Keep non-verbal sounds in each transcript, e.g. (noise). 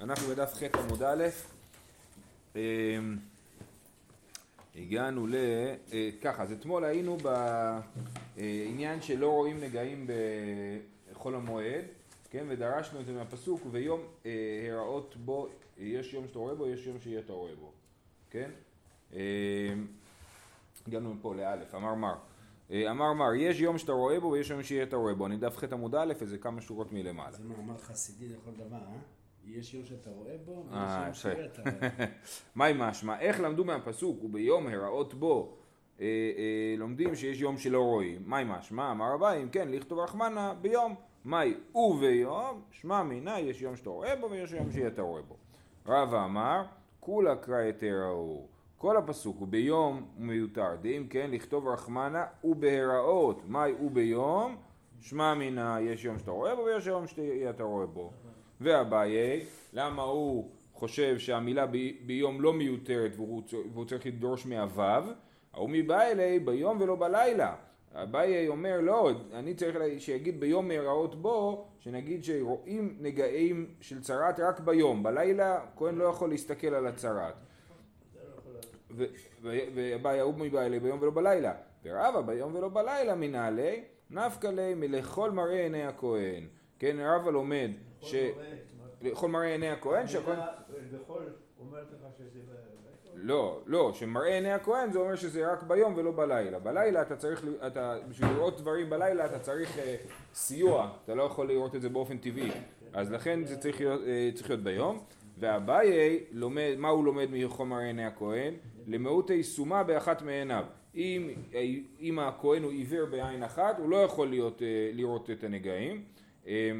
אנחנו בדף ח' עמוד א', אמ, הגענו ל... אה, ככה, אז אתמול היינו בעניין שלא רואים נגעים בחול המועד, כן, ודרשנו את זה מהפסוק, וביום אה, הראות בו, יש יום שאתה רואה בו, יש יום שיהיה אתה רואה בו, כן? אמ, הגענו מפה לאלף, אמר מר. אה, אמר מר, יש יום שאתה רואה בו ויש יום שיהיה אתה רואה בו. אני דף ח' עמוד א', וזה כמה שורות מלמעלה. זה מאמר חסידי לכל דבר, אה? יש יום שאתה רואה בו, אה, ויש יום יפה. שאתה רואה. (laughs) מהי משמע? איך למדו מהפסוק וביום הראות בו אה, אה, לומדים שיש יום שלא רואים. מהי משמע? אמר אביי, אם כן, לכתוב רחמנה ביום. מהי וביום? שמע מינה יש יום שאתה רואה בו ויש יום שאתה רואה בו. רבא אמר, כולה קרא יתראו. כל הפסוק הוא ביום מיותר, דאם כן לכתוב רחמנה ובהראות, מהי וביום? שמע מינה יש יום שאתה רואה בו ויש יום שאתה רואה בו. ואביי, למה הוא חושב שהמילה ב- ביום לא מיותרת והוא, והוא צריך לדרוש מהוו? ההוא מבא אלי ביום ולא בלילה. אביי אומר לא, אני צריך שיגיד ביום מהראות בו, שנגיד שרואים נגעים של צרת רק ביום, בלילה כהן לא יכול להסתכל על הצרת. ואביי ההוא מבא אלי ביום ולא בלילה. ורבא ביום ולא בלילה מנהלי, נפקא ליה מלכל מראה עיני הכהן. כן, רבא לומד ש... לכל מראה עיני הכהן שהכהן... בכל אומרת לך שזה... לא, לא, שמראה עיני הכהן זה אומר שזה רק ביום ולא בלילה. בלילה אתה צריך, אתה, בשביל לראות דברים בלילה אתה צריך אה, סיוע, אתה לא יכול לראות את זה באופן טבעי. אז לכן זה צריך להיות, אה, צריך להיות ביום. ואביי לומד, מה הוא לומד מראה עיני הכהן? למהות היישומה באחת מעיניו. אם, אם הכהן הוא עיוור בעין אחת, הוא לא יכול להיות, אה, לראות את הנגעים. אה,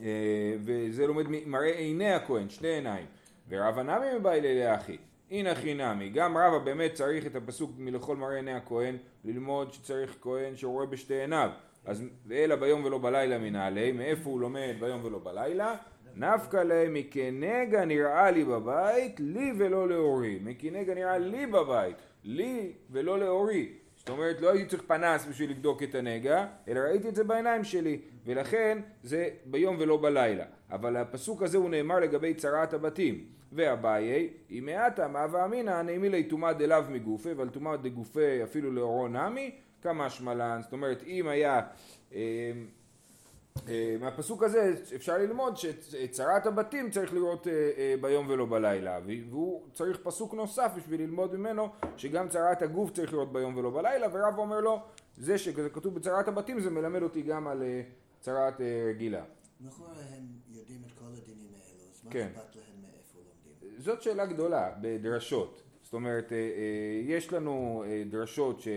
אה, וזה לומד מראה עיני הכהן, שני עיניים. ורבא נמי מבאי לאחי, הנה חינמי, גם רבא באמת צריך את הפסוק מלכל מראה עיני הכהן, ללמוד שצריך כהן שרואה בשתי עיניו. אז אלא ביום ולא בלילה מנהלי, מאיפה הוא לומד ביום ולא בלילה? נפקא ליה מקנגה נראה לי בבית, לי ולא לאורי. מקנגה נראה לי בבית, לי ולא לאורי. זאת אומרת, לא הייתי צריך פנס בשביל לבדוק את הנגע, אלא ראיתי את זה בעיניים שלי, ולכן זה ביום ולא בלילה. אבל הפסוק הזה הוא נאמר לגבי צרת הבתים. ואביי, אם מעטה מאווה אמינא נעימי לי טומאה דלאו מגופה, אבל טומאה דגופה אפילו לאורו נמי, כמה שמלן. זאת אומרת, אם היה... אה, מהפסוק הזה אפשר ללמוד שאת צרת הבתים צריך לראות אה, אה, ביום ולא בלילה והוא צריך פסוק נוסף בשביל ללמוד ממנו שגם צרת הגוף צריך לראות ביום ולא בלילה ורב אומר לו זה שזה כתוב בצרת הבתים זה מלמד אותי גם על אה, צרת אה, רגילה. נכון הם יודעים את כל הדינים האלו, אז מה כן. אכפת להם מאיפה לומדים? זאת שאלה גדולה בדרשות. זאת אומרת, אה, אה, יש לנו אה, דרשות ש...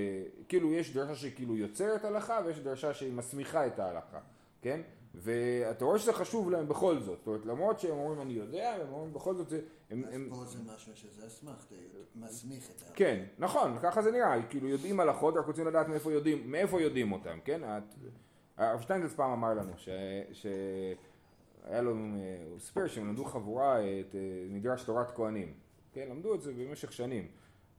כאילו, יש דרשה שכאילו יוצרת הלכה ויש דרשה שהיא מסמיכה את ההלכה, כן? ואתה רואה שזה חשוב להם בכל זאת. זאת אומרת, למרות שהם אומרים אני יודע, הם אומרים בכל זאת, זה- הם... אז הם... פה זה משהו שזה אסמכתה, מסמיך את ה... כן, נכון, ככה זה נראה, כאילו יודעים הלכות, רק רוצים לדעת מאיפה יודעים, מאיפה יודעים אותם, כן? הרב שטיינזלץ פעם אמר לנו ש... ש... היה לו, אה, הוא סיפר שהם למדו חבורה את אה, מדרש תורת כהנים, כן? למדו את זה במשך שנים.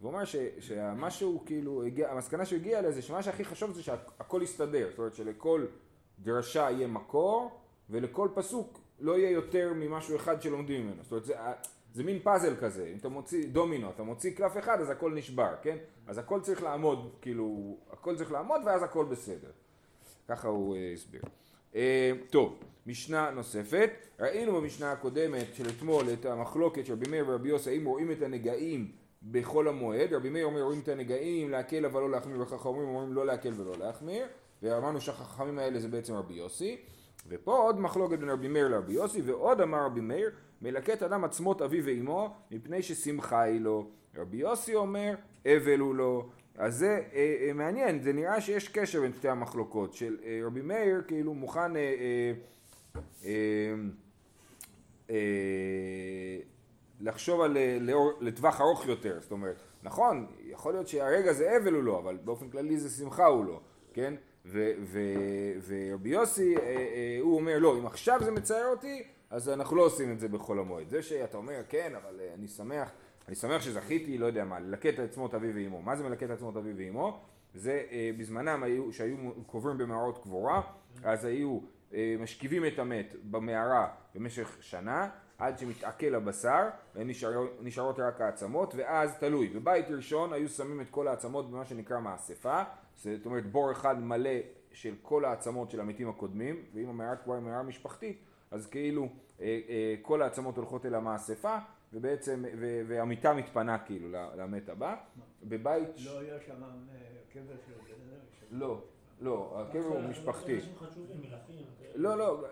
והוא אמר ש- שמה שהוא כאילו, הגיע, המסקנה שהוא הגיע אליה זה שמה שהכי חשוב זה שהכל יסתדר, זאת אומרת שלכל דרשה יהיה מקור ולכל פסוק לא יהיה יותר ממשהו אחד שלומדים ממנו, זאת אומרת זה, זה מין פאזל כזה, אם אתה מוציא דומינו, אתה מוציא קלף אחד אז הכל נשבר, כן? אז הכל צריך לעמוד, כאילו, הכל צריך לעמוד ואז הכל בסדר. ככה הוא אה, הסביר. אה, טוב, משנה נוספת, ראינו במשנה הקודמת של אתמול את המחלוקת של רבי מאיר ורבי יוסי, האם רואים את הנגעים בחול המועד, רבי מאיר אומר רואים את הנגעים להקל אבל לא להחמיר, וחכמים אומרים לא להקל ולא להחמיר, ואמרנו שהחכמים האלה זה בעצם רבי יוסי, ופה עוד מחלוקת בין רבי מאיר לרבי יוסי, ועוד אמר רבי מאיר, מלקט אדם עצמות אביו ואמו, מפני ששמחה היא לו. רבי יוסי אומר, אבל הוא לו. אז זה אה, אה, מעניין, זה נראה שיש קשר בין שתי המחלוקות, של אה, רבי מאיר כאילו מוכן אה, אה, אה, אה, לחשוב על אה, לאור, לטווח ארוך יותר, זאת אומרת, נכון, יכול להיות שהרגע זה אבל הוא לא, אבל באופן כללי זה שמחה הוא לא, כן? ורבי יוסי, אה, אה, הוא אומר, לא, אם עכשיו זה מצער אותי, אז אנחנו לא עושים את זה בחול המועד. זה שאתה אומר, כן, אבל אה, אני שמח, אני שמח שזכיתי, לא יודע מה, ללקט את עצמות אבי ואמו. מה זה מלקט את עצמות אבי ואמו? זה בזמנם היו, שהיו קוברים במערות קבורה, אז היו משכיבים את המת במערה במשך שנה עד שמתעכל הבשר ונשארות רק העצמות ואז תלוי בבית ראשון היו שמים את כל העצמות במה שנקרא מאספה זאת אומרת בור אחד מלא של כל העצמות של המתים הקודמים ואם המערה כבר היא מערה משפחתית אז כאילו אה, אה, כל העצמות הולכות אל המאספה ובעצם, והמיטה מתפנה כאילו למת הבא. בבית... לא היה שם קבר של... לא, לא, הקבר הוא משפחתי. לא, לא,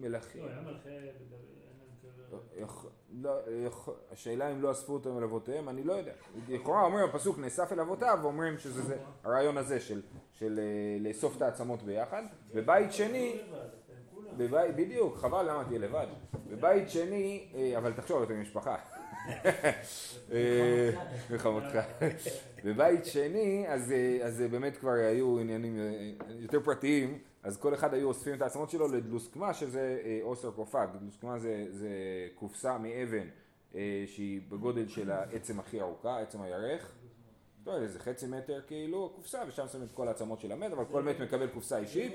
מלכים. לא, השאלה אם לא אספו אותם אל אבותיהם, אני לא יודע. לכאורה אומרים הפסוק נאסף אל אבותיו, ואומרים שזה הרעיון הזה של לאסוף את העצמות ביחד. בבית שני, בבית, בדיוק, חבל למה תהיה לבד. בבית שני, אה, אבל תחשוב, אתם משפחה. (laughs) אה, וחמותך. בבית שני, אז, אה, אז באמת כבר היו עניינים יותר פרטיים, אז כל אחד היו אוספים את העצמות שלו לדלוסקמה, שזה או סרקופג. דלוסקמה זה, זה קופסה מאבן שהיא בגודל של העצם הכי ארוכה, עצם הירך. לא יודע, זה חצי מטר כאילו, קופסה, ושם שמים את כל העצמות של המת, אבל כל מת מקבל קופסה אישית.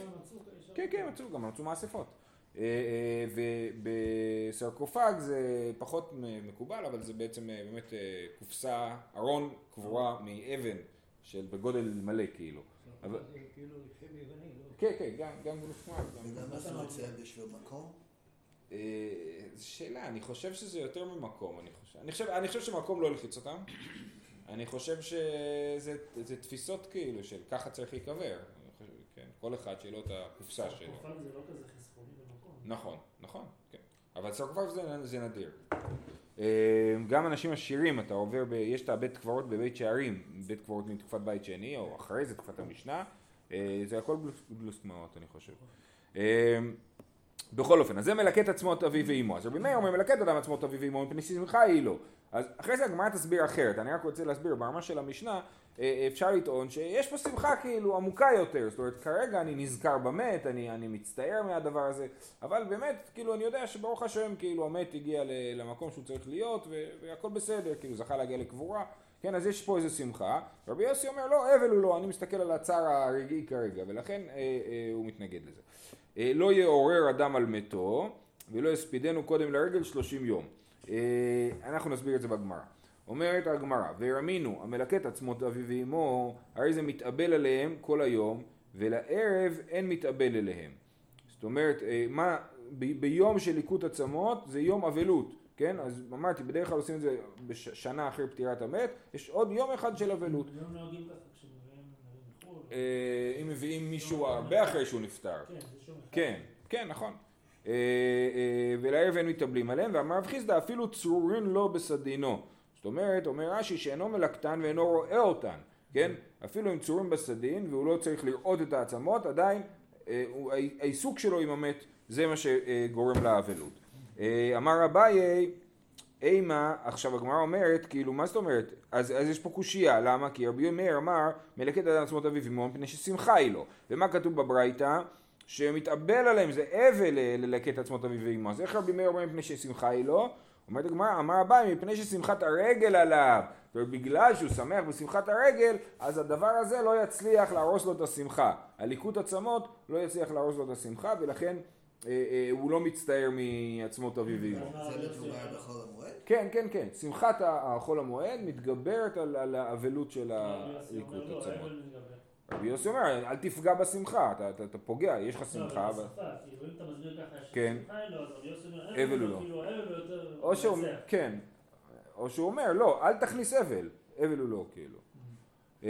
כן, כן, מצאו, גם מצאו מאספות. אה, אה, ובסרקופג זה פחות מקובל, אבל זה בעצם אה, באמת קופסה, ארון קבורה מאבן, של בגודל מלא כאילו. אבל... כאילו יווני, לא? כן, כן, גם גם גלוסקמה. וגם אתה מוצא בשביל מקום? שאלה, אני חושב שזה יותר ממקום, אני חושב. אני חושב, אני חושב שמקום לא הלחיץ אותם. אני חושב שזה תפיסות כאילו של ככה צריך להיקבר. כן, כל אחד שיהיה לו את הקופסה שלו. סרקופג זה לא כזה חסכוני במקום. נכון, נכון, כן. אבל סרקופג זה, זה נדיר. אה, גם אנשים עשירים, אתה עובר, ב, יש את הבית קברות בבית שערים, בית קברות מתקופת בית שני, או אחרי זה תקופת המשנה, אה, זה הכל גלוסקמאות אני חושב. אה, בכל אופן, אז זה מלקט עצמות אביו ואימו. אז רבי מאיר אומר מלקט אדם עצמות אביו ואימו מפני שמחה היא לו. אז אחרי זה הגמרא תסביר אחרת, אני רק רוצה להסביר, ברמה של המשנה אה, אפשר לטעון שיש פה שמחה כאילו עמוקה יותר, זאת אומרת כרגע אני נזכר במת, אני, אני מצטער מהדבר הזה, אבל באמת כאילו אני יודע שברוך השם כאילו המת הגיע למקום שהוא צריך להיות והכל בסדר, כאילו זכה להגיע לקבורה, כן אז יש פה איזה שמחה, רבי יוסי אומר לא אבל הוא לא, אני מסתכל על הצער הרגעי כרגע ולכן אה, אה, הוא מתנגד לזה. אה, לא יעורר אדם על מתו ולא יספידנו קודם לרגל שלושים יום. אה, אנחנו נסביר את זה בגמרא. אומרת הגמרא, וירמינו המלקט עצמות אביו ואמו, הרי זה מתאבל עליהם כל היום, ולערב אין מתאבל אליהם. זאת אומרת, אה, מה, ב- ביום של ליקוט עצמות זה יום אבלות, כן? אז אמרתי, בדרך כלל עושים את זה בשנה אחרי פטירת המת, יש עוד יום אחד של אבלות. אה, אם מביאים מישהו הרבה אחרי שהוא נפטר. כן, כן, כן, נכון. אה, ולערב אין מתאבלים עליהם, ואמר רב חיסדא אפילו צרורין לא בסדינו. זאת אומרת, אומר רש"י שאינו מלקטן ואינו רואה אותן, כן? אפילו אם צורים בסדין והוא לא צריך לראות את העצמות, עדיין אה, העיסוק שלו עם המת זה מה שגורם לאבלות. אה, אמר אביי, אימה, עכשיו הגמרא אומרת, כאילו, מה זאת אומרת? אז, אז יש פה קושייה, למה? כי רבי מאיר אמר, מלקט אדם עצמות אביו עמו מפני ששמחה היא לו. ומה כתוב בברייתא? שמתאבל עליהם, זה אבל ללקט עצמות אביו ואמו. אז איך רבי מאיר אומר מפני ששמחה היא לו? אומרת הגמרא, אמר אביי, מפני ששמחת הרגל עליו, ובגלל שהוא שמח בשמחת הרגל, אז הדבר הזה לא יצליח להרוס לו את השמחה. הליקוט עצמות לא יצליח להרוס לו את השמחה, ולכן אה, אה, הוא לא מצטער מעצמות אביו ואמו. זה מדובר בחול המועד? כן, כן, כן. שמחת החול המועד מתגברת על האבלות של הליקוט לא, עצמות. רבי יוסי אומר, אל תפגע בשמחה, אתה, אתה, אתה פוגע, יש לך שמחה. אבל... מסביר ככה כן. אומר, אבל הוא לא. כאילו אבל. או שהוא, כן, או שהוא אומר, לא, אל תכניס אבל, אבל הוא לא, כאילו. אמ,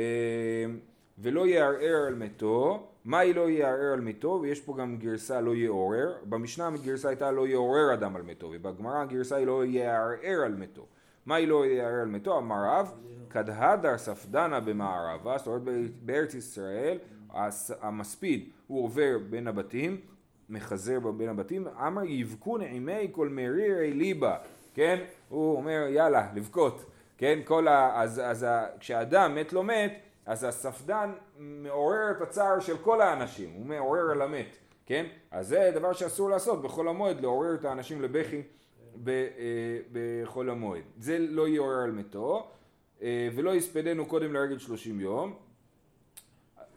ולא יערער על מתו, מה היא לא יערער על מתו, ויש פה גם גרסה לא יעורר, במשנה הגרסה הייתה לא יעורר אדם על מתו, ובגמרא הגרסה היא לא יערער על מתו. מה היא לא יערער על מתו? אמר רב, כדהדר ספדנה במערבה, זאת אומרת בארץ ישראל המספיד הוא עובר בין הבתים, מחזר בין הבתים, אמר יבכו נעימי כל מרירי ליבה, כן? הוא אומר יאללה לבכות, כן? כל ה... אז, אז ה... כשאדם מת לא מת, אז הספדן מעורר את הצער של כל האנשים, הוא מעורר על המת, כן? אז זה דבר שאסור לעשות בחול המועד, לעורר את האנשים לבכי בחול המועד. זה לא יעורר על מתו. אה, ולא יספדנו קודם לרגל שלושים יום.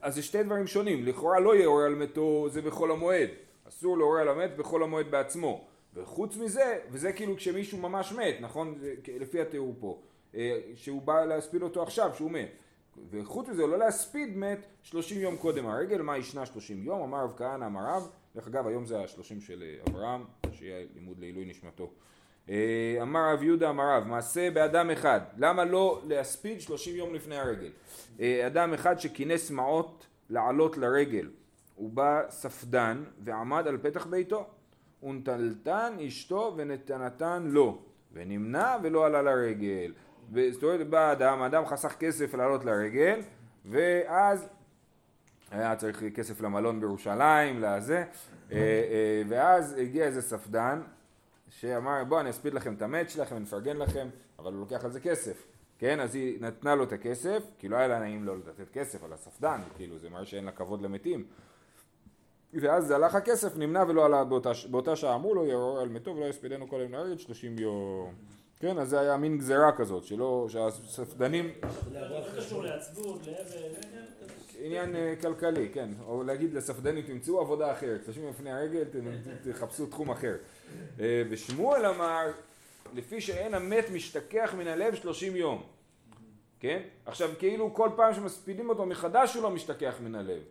אז זה שתי דברים שונים, לכאורה לא יעורר על מתו זה בחול המועד, אסור להורה על המת בחול המועד בעצמו. וחוץ מזה, וזה כאילו כשמישהו ממש מת, נכון? לפי התיאור פה. אה, שהוא בא להספיד אותו עכשיו, שהוא מת. וחוץ מזה, לא להספיד מת 30 יום קודם הרגל, מה ישנה 30 יום? אמר רב כהנא, אמר רב, דרך אגב, היום זה ה-30 של אה, אברהם, שיהיה לימוד לעילוי נשמתו. אה, אמר רב יהודה אמר רב, מעשה באדם אחד, למה לא להספיד 30 יום לפני הרגל? אה, אדם אחד שכינס מעות לעלות לרגל, הוא בא ספדן ועמד על פתח ביתו, ונטלתן אשתו ונתנתן לו, ונמנע ולא עלה לרגל. זאת אומרת, בא אדם, אדם חסך כסף לעלות לרגל, ואז היה צריך כסף למלון בירושלים, לזה, אה, ואז הגיע איזה ספדן, שאמר בוא אני אספיד לכם את המת שלכם, אני אפרגן לכם, אבל הוא לוקח על זה כסף. כן, אז היא נתנה לו את הכסף, כי לא היה לה נעים לו לתת כסף על הספדן, כאילו זה מראה שאין לה כבוד למתים. ואז הלך הכסף, נמנע ולא עלה באותה, באותה שעה, אמרו לו יעורר על מתו ולא יספידנו כל יום לארץ 30 יום. כן, אז זה היה מין גזירה כזאת, שלא, שהספדנים... עניין אה, כלכלי, כן, או להגיד לספדנים תמצאו עבודה אחרת, 30 לפני הרגל תחפשו תחום אחר. אה, ושמואל אמר, לפי שאין המת משתכח מן הלב 30 יום, כן? עכשיו כאילו כל פעם שמספידים אותו מחדש הוא לא משתכח מן הלב,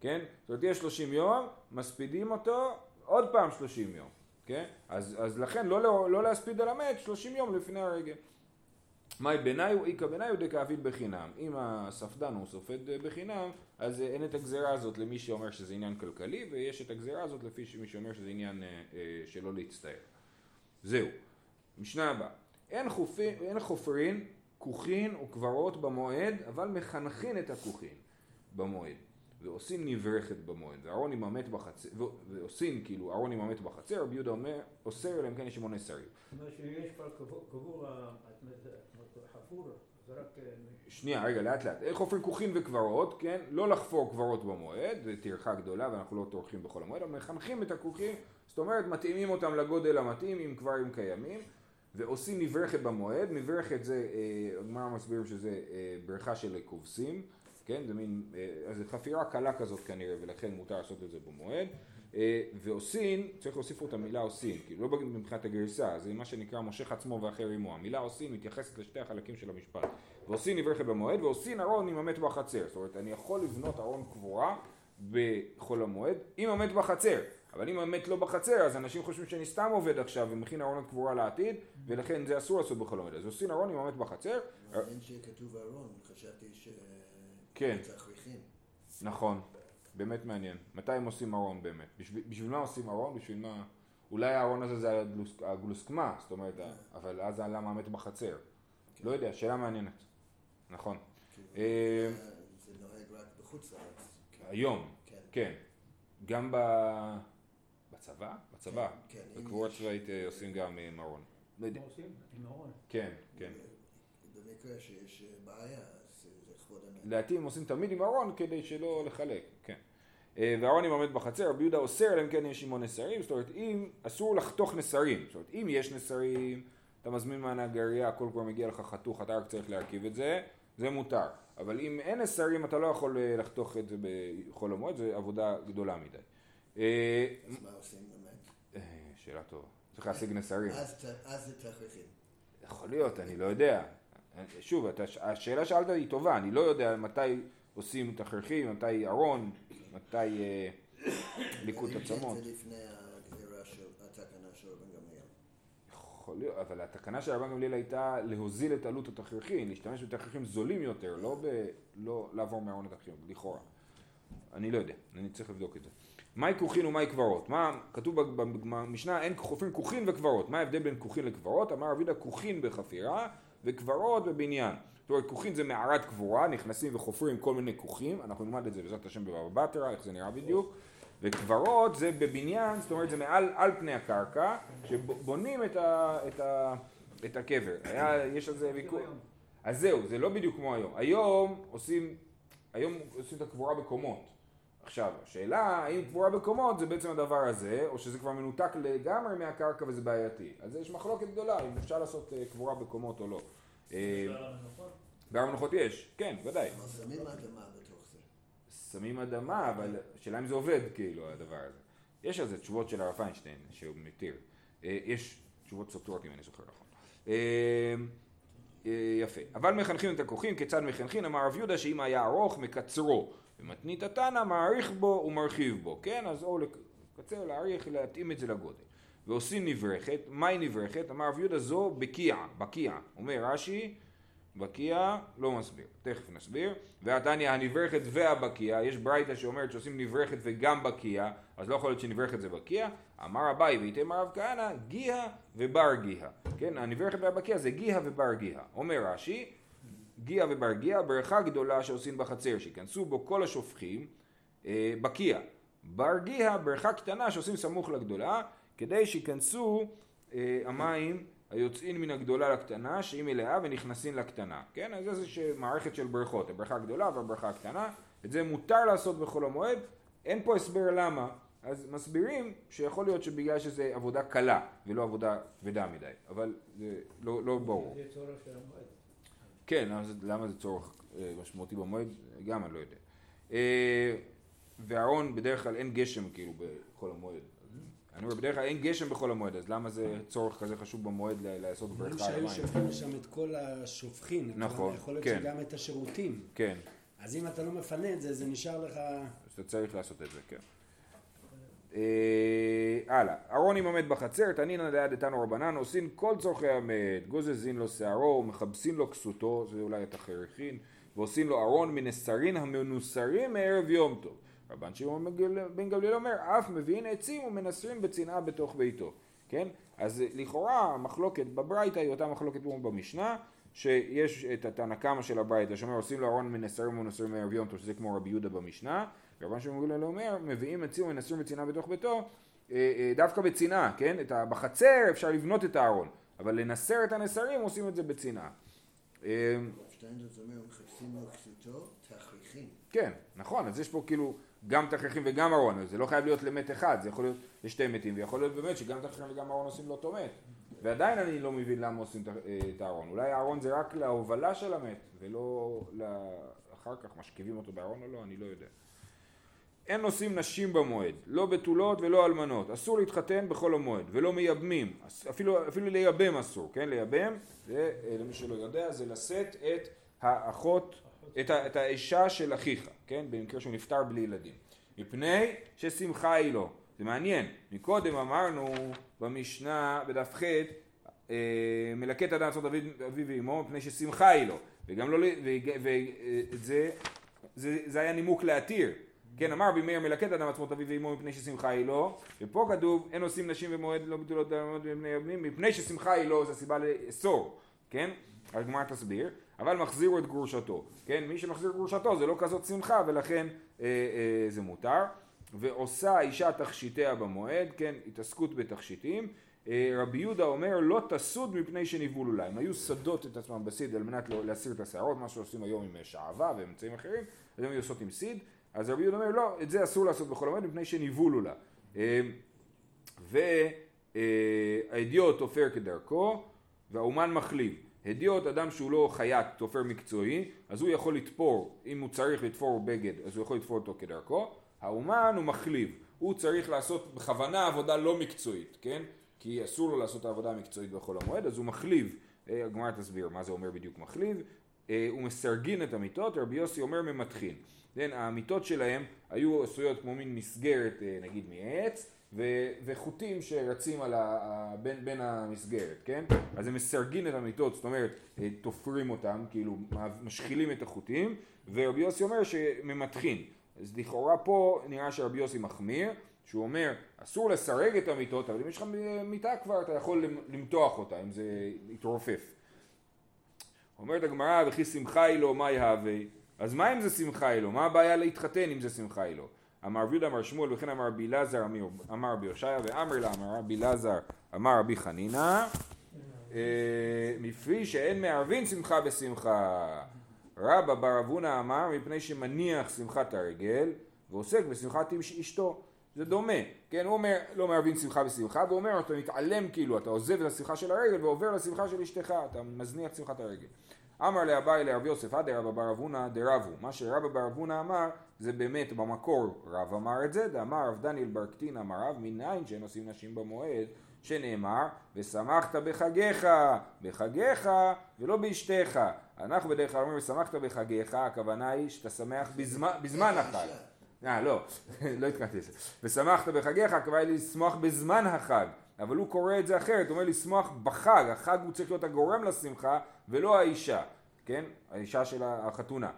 כן? זאת אומרת יש 30 יום, מספידים אותו עוד פעם 30 יום, כן? אז, אז לכן לא, לא, לא להספיד על המת 30 יום לפני הרגל. מאי ביניו איכא ביניו דקאביד בחינם. אם הספדן הוא סופד בחינם, אז אין את הגזירה הזאת למי שאומר שזה עניין כלכלי, ויש את הגזירה הזאת לפי מי שאומר שזה עניין אה, אה, שלא להצטער. זהו. משנה הבאה. אין, אין חופרין כוכין וקברות במועד, אבל מחנכין את הכוכין במועד. ועושים נברכת במועד, ואהרון עם המת בחצר, ועושים כאילו אהרון עם המת בחצר, רבי יהודה אומר, אוסר אלא אם כן יש שמונה שרים. זאת אומרת שיש כבר קבור חפור, זה רק... אה, שנייה, רגע, לאט לאט. איך חופרים כוכים וקברות, כן? לא לחפור קברות במועד, זו טרחה גדולה ואנחנו לא טורחים בכל המועד, אבל מחנכים את הכוכים, זאת אומרת מתאימים אותם לגודל המתאים עם קברים קיימים, ועושים נברכת במועד, נברכת זה, אה, הגמרא מסבירים שזה אה, בריכה של כובסים, כן? זה מין, אז זה חפירה קלה כזאת כנראה, ולכן מותר לעשות את זה במועד. אה, ועושין, צריך להוסיף את המילה עושין, כאילו לא מבחינת הגרסה, זה מה שנקרא מושך עצמו ואחר עמו. המילה עושין מתייחסת לשתי החלקים של המשפט. ועושין נברכת במועד, ועושין ארון עם המת בחצר. זאת אומרת, אני יכול לבנות ארון קבורה בחול המועד עם המת בחצר. אבל אם המת לא בחצר, אז אנשים חושבים שאני סתם עובד עכשיו ומכין ארון קבורה לעתיד, ולכן זה אסור לעשות בחול המועד. אז עושים ארון עם המת בחצר. מעניין שכתוב ארון, חשבתי ש... כן. נכון. באמת מעניין. מתי הם עושים ארון באמת? בשביל, בשביל מה עושים ארון? בשביל מה... אולי הארון הזה זה הגלוס, הגלוסקמה, זאת אומרת, כן. אבל אז למה המת בחצר? כן. לא יודע, שאלה מעניינת. נכון. כן. אה, זה נוהג רק בחוץ לארץ. היום, כן. כן. גם ב... בצבא? בצבא. כן. בקבורה צבאית אה, עושים גם עם אה, ארון. לא יודע. עושים? עם ארון. כן, כן. במקרה שיש בעיה, לדעתי הם עושים תמיד עם ארון כדי שלא לחלק, כן. אה, והארון עם עומד בחצר, רבי יהודה אוסר אלא אם כן יש עמו נסרים, זאת אומרת אם אסור לחתוך נסרים, זאת אומרת אם יש נסרים, אתה מזמין מהנגריה, הכל כבר מגיע לך חתוך, אתה רק צריך להרכיב את זה, זה מותר. אבל אם אין נסרים אתה לא יכול אה, לחתוך את זה בחול המועד, זו עבודה גדולה מדי. אה, אז מה עושים באמת? שאלה טובה. צריך להשיג נסרים. אז זה תכריכים. יכול להיות, אני לא יודע. שוב, אתה, השאלה שאלת היא טובה, אני לא יודע מתי עושים תכריכים, מתי ארון, מתי אה, ליקוט עצמות. זה לפני הגזירה של התקנה של רבן גמליאל. יכול להיות, אבל התקנה של רבן גמליאל הייתה להוזיל את עלות התכריכים, להשתמש בתכריכים זולים יותר, לא, ב, לא לעבור מארון התכריכים, לכאורה. אני לא יודע, אני צריך לבדוק את זה. מהי כוכין ומהי קברות? מה כתוב במשנה אין חופרים כוכין וקברות. מה ההבדל בין כוכין לקברות? אמר רבי כוכין בחפירה וקברות בבניין. זאת אומרת, כוכין זה מערת קבורה, נכנסים וחופרים כל מיני כוכים, אנחנו נלמד את זה בעזרת השם בבבא בתרא, איך זה נראה בדיוק. וקברות זה בבניין, זאת אומרת זה מעל על פני הקרקע, שבונים את, ה, את, ה, את הקבר. היה, יש על זה ויכוח. אז זהו, זה לא בדיוק כמו היום. היום עושים, היום עושים את הקבורה בקומות. עכשיו, השאלה האם קבורה בקומות זה בעצם הדבר הזה, או שזה כבר מנותק לגמרי מהקרקע וזה בעייתי. אז יש מחלוקת גדולה אם אפשר לעשות אה, קבורה בקומות או לא. אה, בהר המנוחות יש, כן, ודאי. שמים אדמה בתוך זה. שמים אדמה, אבל השאלה אם זה עובד כאילו הדבר הזה. יש על זה תשובות של הרב פיינשטיין שהוא מתיר. אה, יש תשובות סותרות אם אני זוכר נכון. יפה. אבל מחנכים את הכוחים, כיצד מחנכים? אמר רב יהודה שאם היה ארוך מקצרו, ומתנית התנא מעריך בו ומרחיב בו, כן? אז או לקצר, להעריך, להתאים את זה לגודל. ועושים נברכת, מהי נברכת? אמר רב יהודה זו בקיע, בקיע. אומר רש"י, בקיע לא מסביר, תכף נסביר. והתניא הנברכת והבקיע, יש ברייתא שאומרת שעושים נברכת וגם בקיע, אז לא יכול להיות שנברכת זה בקיע. אמר אביי ואיתם הרב כהנא, גיהה ובר גיהה. כן, הנברכת והבקיע זה גיהה ובר גיהה. אומר רש"י, גיהה ובר גיהה, ברכה גדולה שעושים בחצר, שיכנסו בו כל השופכים, אה, בקיע. בר גיהה, ברכה קטנה שעושים סמוך לגדולה, כדי שייכנסו אה, המים היוצאים מן הגדולה לקטנה, שהיא מלאה ונכנסים לקטנה. כן? אז איזושהי מערכת של ברכות, הברכה הגדולה והברכה הקטנה. את זה מותר לעשות בחול המועד, אין פה הסבר למה. אז מסבירים שיכול להיות שבגלל שזה עבודה קלה ולא עבודה כבדה מדי, אבל זה לא, לא ברור. זה צורך של המועד. כן, למה זה, למה זה צורך אה, משמעותי במועד? גם אני לא יודע. אה, ואהרון בדרך כלל אין גשם כאילו בחול המועד. אני אומר בדרך כלל אין גשם בחול המועד, אז למה זה צורך כזה חשוב במועד לעשות ברכה על שהיו המים? שופכים שם את כל השופכין. נכון, יכול להיות כן. שגם את השירותים. כן, אז אם אתה לא מפנה את זה, זה נשאר לך... אז אתה צריך לעשות את זה, כן. אה, הלאה, אהרון עומד בחצר, תנינא ליד איתנו רבנן, עושים כל צורכי המת, גוזזין לו שערו, מכבסין לו כסותו, זה אולי את החריכין, ועושים לו ארון מנסרין המנוסרים מערב יום טוב. רבן שמעון בן גמליאל אומר, אף מביאים עצים ומנסרים בצנעה בתוך ביתו, כן? אז לכאורה המחלוקת בברייתא היא אותה מחלוקת כמו במשנה, שיש את התנא קמא של הברייתא שאומר עושים לו ארון מנסרים ומנסרים מערב יום טוב, שזה כמו רבי יהודה במשנה, רבן שמעון גמליאל אומר, מביאים עצים ומנסרים בצנעה בתוך ביתו, אה, אה, דווקא בצנעה, כן? את בחצר אפשר לבנות את הארון, אבל לנסר את הנסרים עושים את זה בצנעה. שטיינזרץ אומר, מחפשים לו כסותו, תכריכים. כן, נכון, אז יש פה כאילו גם תכריכים וגם ארון, אז זה לא חייב להיות למת אחד, זה יכול להיות לשתי מתים, ויכול להיות באמת שגם תכריכים וגם ארון עושים לאותו מת. ועדיין אני לא מבין למה עושים את אה, את הארון. אולי הארון זה רק להובלה של המת, ולא אחר כך משכיבים אותו בארון או לא, אני לא יודע. אין נושאים נשים במועד, לא בתולות ולא אלמנות, אסור להתחתן בכל המועד, ולא מייבמים, אפילו, אפילו לייבם אסור, כן? לייבם, זה, אה, למי שלא יודע, זה לשאת את האחות, את, ה, את האישה של אחיך, כן? במקרה שהוא נפטר בלי ילדים. מפני ששמחה היא לו. זה מעניין, מקודם אמרנו במשנה, בדף ח', אה, מלקט אדם לעשות אביו אביו ואמו מפני ששמחה היא לו. וגם לא, וזה זה, זה היה נימוק להתיר. כן, אמר רבי מאיר מלקט אדם עצמות אביו ואמו מפני ששמחה היא לו, ופה כתוב אין עושים נשים במועד לא בתולות מפני ששמחה היא לו זה סיבה לאסור, כן? הגמרא תסביר, אבל מחזירו את גרושתו, כן? מי שמחזיר גרושתו זה לא כזאת שמחה ולכן אה, אה, זה מותר, ועושה אישה תכשיטיה במועד, כן? התעסקות בתכשיטים, אה, רבי יהודה אומר לא תסוד מפני שניבולו לה, הם היו סדות את עצמם בסיד על מנת לא- להסיר את השערות, מה שעושים היום עם שעווה ואמצעים אחרים, אז הם היו עושות עם סיד, אז רבי יהודה אומר לא, את זה אסור לעשות בכל המועד מפני שניבולו לה. אה, וההדיוט תופר כדרכו והאומן מחליב. הדיוט אדם שהוא לא חייט תופר מקצועי אז הוא יכול לתפור אם הוא צריך לתפור בגד אז הוא יכול לתפור אותו כדרכו. האומן הוא מחליב. הוא צריך לעשות בכוונה עבודה לא מקצועית כן? כי אסור לו לעשות את העבודה המקצועית בחול המועד אז הוא מחליב. אה, הגמרא תסביר מה זה אומר בדיוק מחליב אה, הוא מסרגין את המיטות רבי יוסי אומר ממתחין כן, המיטות שלהם היו עשויות כמו מין מסגרת אה, נגיד מעץ ו- וחוטים שרצים על ה- בין, בין המסגרת, כן? אז הם מסרגין את המיטות, זאת אומרת, אה, תופרים אותם, כאילו משחילים את החוטים, ורבי יוסי אומר שממתחין. אז לכאורה פה נראה שרבי יוסי מחמיר, שהוא אומר, אסור לסרג את המיטות, אבל אם יש לך מיטה כבר, אתה יכול למ- למתוח אותה, אם זה יתרופף. אומרת הגמרא, וכי שמחה היא לו, מה יהווה? אז מה אם זה שמחה היא לו? מה הבעיה להתחתן אם זה שמחה היא לו? אמר יהודה אמר שמואל וכן אמר רבי אלעזר אמר רבי הושעיה ואמר לה אמר רבי אלעזר אמר רבי חנינא אה, מפי שאין מערבין שמחה בשמחה רבא בר אבונה אמר מפני שמניח שמחת הרגל ועוסק בשמחת אשתו זה דומה, כן, הוא אומר לא מערבין שמחה בשמחה והוא אומר אתה מתעלם כאילו אתה עוזב את השמחה של הרגל ועובר לשמחה של אשתך אתה מזניח את שמחת הרגל אמר לאביי לרב יוסף, עד רבא בר אבונה דרבו. מה שרבא בר אבונה אמר, זה באמת במקור רב אמר את זה, דאמר רב דניאל בר קטין אמר רב, מניין שאין עושים נשים במועד, שנאמר, ושמחת בחגיך, בחגיך ולא באשתך. אנחנו בדרך כלל אומרים, ושמחת בחגיך, הכוונה היא שאתה שמח בזמן, בזמן (laughs) החג. אה, לא, (laughs) לא התכוונתי לזה. ושמחת בחגיך, הכוונה היא לשמוח בזמן החג. אבל הוא קורא את זה אחרת, הוא אומר לשמוח בחג, החג הוא צריך להיות הגורם לשמחה ולא האישה, כן? האישה של החתונה.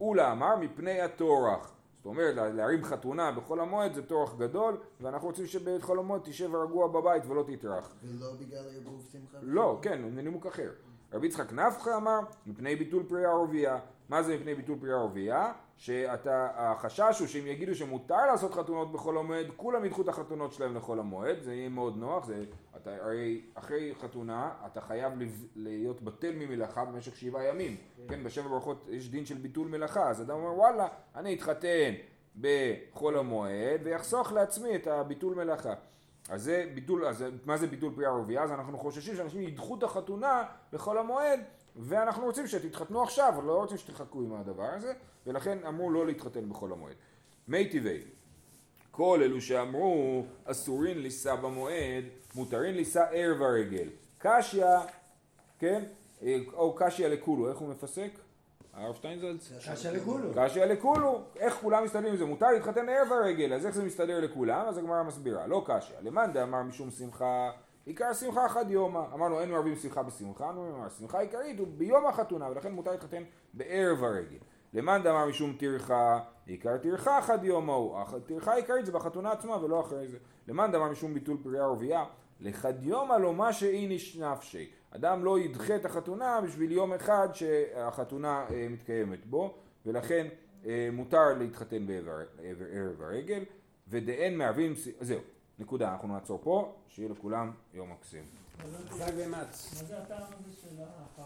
אולה אמר מפני הטורח. זאת אומרת, להרים חתונה בחול המועד זה טורח גדול, ואנחנו רוצים שבחול המועד תשב רגוע בבית ולא תטרח. ולא בגלל ערבוב שמחה? לא, כן, מנימוק אחר. רבי יצחק נפחא אמר, מפני ביטול פרי ערבייה. מה זה מפני ביטול פרי ערבייה? שאתה, החשש הוא שאם יגידו שמותר לעשות חתונות בחול המועד, כולם ידחו את החתונות שלהם לחול המועד, זה יהיה מאוד נוח, זה, אתה, הרי אחרי חתונה אתה חייב להיות בטל ממלאכה במשך שבעה ימים, כן, בשבע ברכות יש דין של ביטול מלאכה, אז אדם אומר וואלה, אני אתחתן בחול המועד ויחסוך לעצמי את הביטול מלאכה. אז זה ביטול, אז מה זה ביטול פרי ערבייה? אז אנחנו חוששים שאנשים ידחו את החתונה לחול המועד ואנחנו רוצים שתתחתנו עכשיו, לא רוצים שתחכו עם הדבר הזה, ולכן אמרו לא להתחתן בחול המועד. מי טבעי, כל אלו שאמרו אסורין לישא במועד, מותרין לישא ערב הרגל. קשיא, כן? או קשיא לכולו, איך הוא מפסק? הרב שטיינזלץ? קשה לכולו. קשיא לכולו, איך כולם מסתדרים עם זה? מותר להתחתן ערב הרגל, אז איך זה מסתדר לכולם? אז הגמרא מסבירה, לא קשיא. למאן דאמר משום שמחה, עיקר שמחה אחת יומא. אמרנו אין מערבים שמחה בשמחה, אמרנו השמחה העיקרית הוא ביום החתונה, ולכן מותר להתחתן בערב הרגל. למאן דאמר משום טרחה, עיקר טרחה אחת יומא הוא. הטרחה העיקרית זה בחתונה עצמה ולא אחרי זה. למאן דאמר משום ביטול פרי ערבייה, לחדיומא לא מה שאיניש נפשי. אדם לא ידחה את החתונה בשביל יום אחד שהחתונה אה, מתקיימת בו, ולכן אה, מותר להתחתן בערב הרגל, ודאין מערבים, זהו, נקודה, אנחנו נעצור פה, שיהיה לכולם יום מקסים. ואמץ. מה זה הטעם הזה של האחר?